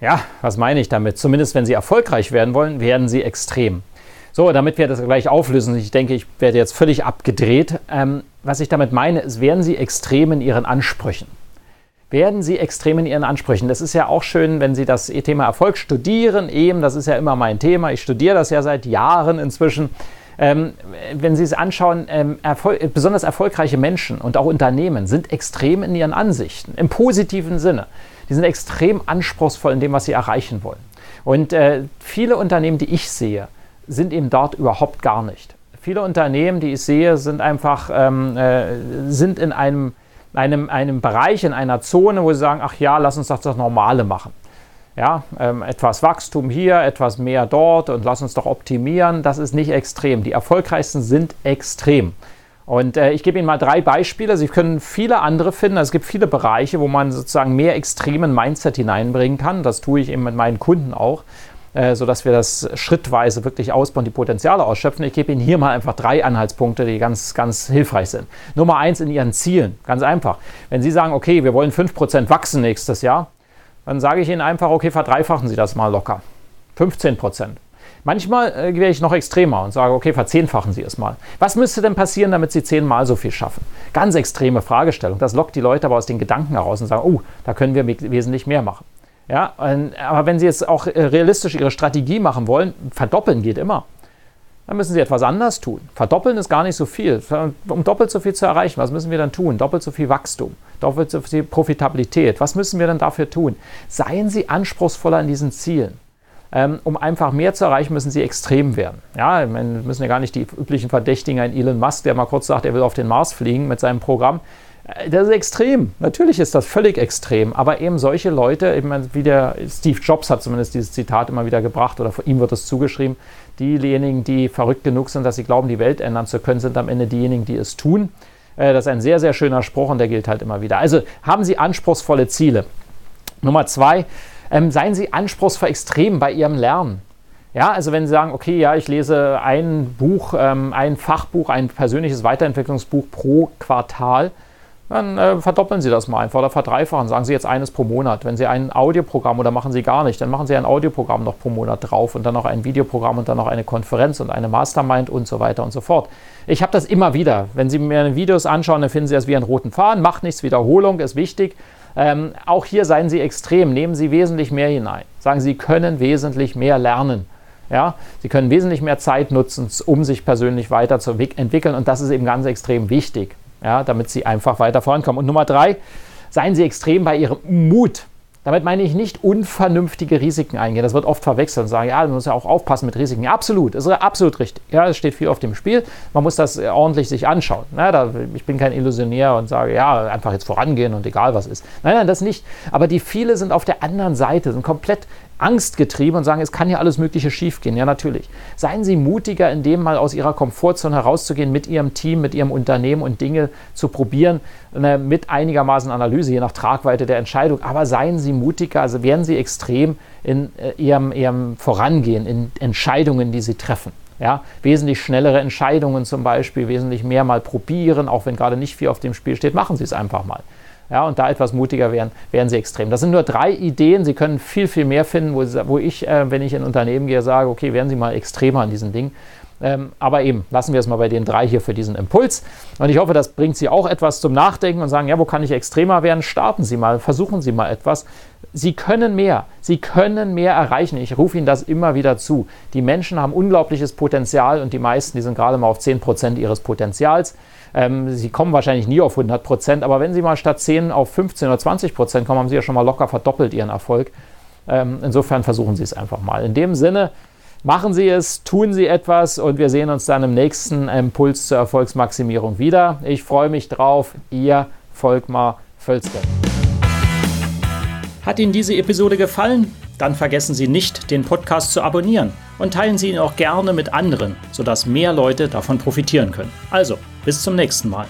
Ja, was meine ich damit? Zumindest wenn Sie erfolgreich werden wollen, werden Sie extrem. So, damit wir das gleich auflösen, ich denke, ich werde jetzt völlig abgedreht. Ähm, was ich damit meine, ist, werden Sie extrem in Ihren Ansprüchen. Werden Sie extrem in Ihren Ansprüchen. Das ist ja auch schön, wenn Sie das Thema Erfolg studieren, eben, das ist ja immer mein Thema. Ich studiere das ja seit Jahren inzwischen. Ähm, wenn Sie es anschauen, ähm, erfol besonders erfolgreiche Menschen und auch Unternehmen sind extrem in ihren Ansichten, im positiven Sinne. Die sind extrem anspruchsvoll in dem, was sie erreichen wollen. Und äh, viele Unternehmen, die ich sehe, sind eben dort überhaupt gar nicht. Viele Unternehmen, die ich sehe, sind einfach ähm, äh, sind in einem, einem, einem Bereich, in einer Zone, wo sie sagen, ach ja, lass uns doch das Normale machen. Ja, ähm, etwas Wachstum hier, etwas mehr dort und lass uns doch optimieren. Das ist nicht extrem. Die erfolgreichsten sind extrem. Und äh, ich gebe Ihnen mal drei Beispiele. Sie können viele andere finden. Also es gibt viele Bereiche, wo man sozusagen mehr extremen Mindset hineinbringen kann. Das tue ich eben mit meinen Kunden auch, äh, sodass wir das schrittweise wirklich ausbauen, die Potenziale ausschöpfen. Ich gebe Ihnen hier mal einfach drei Anhaltspunkte, die ganz, ganz hilfreich sind. Nummer eins in Ihren Zielen. Ganz einfach. Wenn Sie sagen, okay, wir wollen 5% wachsen nächstes Jahr, dann sage ich Ihnen einfach, okay, verdreifachen Sie das mal locker. 15 Manchmal äh, wäre ich noch extremer und sage, okay, verzehnfachen Sie es mal. Was müsste denn passieren, damit Sie zehnmal so viel schaffen? Ganz extreme Fragestellung. Das lockt die Leute aber aus den Gedanken heraus und sagen, oh, da können wir wesentlich mehr machen. Ja, aber wenn Sie jetzt auch äh, realistisch Ihre Strategie machen wollen, verdoppeln geht immer. Dann müssen Sie etwas anders tun. Verdoppeln ist gar nicht so viel. Um doppelt so viel zu erreichen, was müssen wir dann tun? Doppelt so viel Wachstum, doppelt so viel Profitabilität. Was müssen wir dann dafür tun? Seien Sie anspruchsvoller in diesen Zielen. Ähm, um einfach mehr zu erreichen, müssen sie extrem werden. Ja, wir müssen ja gar nicht die üblichen Verdächtigen, ein Elon Musk, der mal kurz sagt, er will auf den Mars fliegen mit seinem Programm. Äh, das ist extrem. Natürlich ist das völlig extrem. Aber eben solche Leute, eben wie der Steve Jobs hat zumindest dieses Zitat immer wieder gebracht oder ihm wird es zugeschrieben, diejenigen, die verrückt genug sind, dass sie glauben, die Welt ändern zu können, sind am Ende diejenigen, die es tun. Äh, das ist ein sehr, sehr schöner Spruch und der gilt halt immer wieder. Also haben Sie anspruchsvolle Ziele. Nummer zwei, ähm, seien Sie anspruchsvoll extrem bei Ihrem Lernen. Ja, also wenn Sie sagen, okay, ja, ich lese ein Buch, ähm, ein Fachbuch, ein persönliches Weiterentwicklungsbuch pro Quartal, dann äh, verdoppeln Sie das mal einfach oder verdreifachen. Sagen Sie jetzt eines pro Monat. Wenn Sie ein Audioprogramm oder machen Sie gar nicht, dann machen Sie ein Audioprogramm noch pro Monat drauf und dann noch ein Videoprogramm und dann noch eine Konferenz und eine Mastermind und so weiter und so fort. Ich habe das immer wieder. Wenn Sie mir Videos anschauen, dann finden Sie das wie einen roten Faden. Macht nichts, Wiederholung ist wichtig. Ähm, auch hier seien Sie extrem, nehmen Sie wesentlich mehr hinein. Sagen Sie, können wesentlich mehr lernen. Ja, Sie können wesentlich mehr Zeit nutzen, um sich persönlich weiterzuentwickeln und das ist eben ganz extrem wichtig, ja, damit Sie einfach weiter vorankommen. Und Nummer drei, seien Sie extrem bei Ihrem Mut. Damit meine ich nicht unvernünftige Risiken eingehen. Das wird oft verwechselt und sagen, ja, man muss ja auch aufpassen mit Risiken. Ja, absolut, ist absolut richtig. Ja, es steht viel auf dem Spiel. Man muss das ordentlich sich anschauen. Ja, da, ich bin kein Illusionär und sage, ja, einfach jetzt vorangehen und egal was ist. Nein, nein, das nicht. Aber die viele sind auf der anderen Seite, sind komplett angstgetrieben und sagen, es kann ja alles Mögliche schiefgehen. Ja, natürlich. Seien Sie mutiger, in dem mal aus Ihrer Komfortzone herauszugehen, mit Ihrem Team, mit Ihrem Unternehmen und Dinge zu probieren, mit einigermaßen Analyse, je nach Tragweite der Entscheidung. Aber seien Sie mutiger, also werden Sie extrem in äh, Ihrem, Ihrem Vorangehen, in Entscheidungen, die Sie treffen. Ja, wesentlich schnellere Entscheidungen zum Beispiel, wesentlich mehr mal probieren, auch wenn gerade nicht viel auf dem Spiel steht, machen Sie es einfach mal ja, und da etwas mutiger werden, werden sie extrem. Das sind nur drei Ideen. Sie können viel, viel mehr finden, wo, wo ich, äh, wenn ich in Unternehmen gehe, sage, okay, werden Sie mal extremer an diesen Dingen. Ähm, aber eben, lassen wir es mal bei den drei hier für diesen Impuls. Und ich hoffe, das bringt Sie auch etwas zum Nachdenken und sagen, ja, wo kann ich extremer werden? Starten Sie mal, versuchen Sie mal etwas. Sie können mehr. Sie können mehr erreichen. Ich rufe Ihnen das immer wieder zu. Die Menschen haben unglaubliches Potenzial und die meisten, die sind gerade mal auf 10% ihres Potenzials. Ähm, sie kommen wahrscheinlich nie auf 100 Prozent, aber wenn Sie mal statt 10 auf 15 oder 20 Prozent kommen, haben Sie ja schon mal locker verdoppelt Ihren Erfolg. Ähm, insofern versuchen Sie es einfach mal. In dem Sinne, machen Sie es, tun Sie etwas und wir sehen uns dann im nächsten Impuls zur Erfolgsmaximierung wieder. Ich freue mich drauf. Ihr Volkmar Völzke. Hat Ihnen diese Episode gefallen? Dann vergessen Sie nicht, den Podcast zu abonnieren und teilen Sie ihn auch gerne mit anderen, sodass mehr Leute davon profitieren können. Also, bis zum nächsten Mal.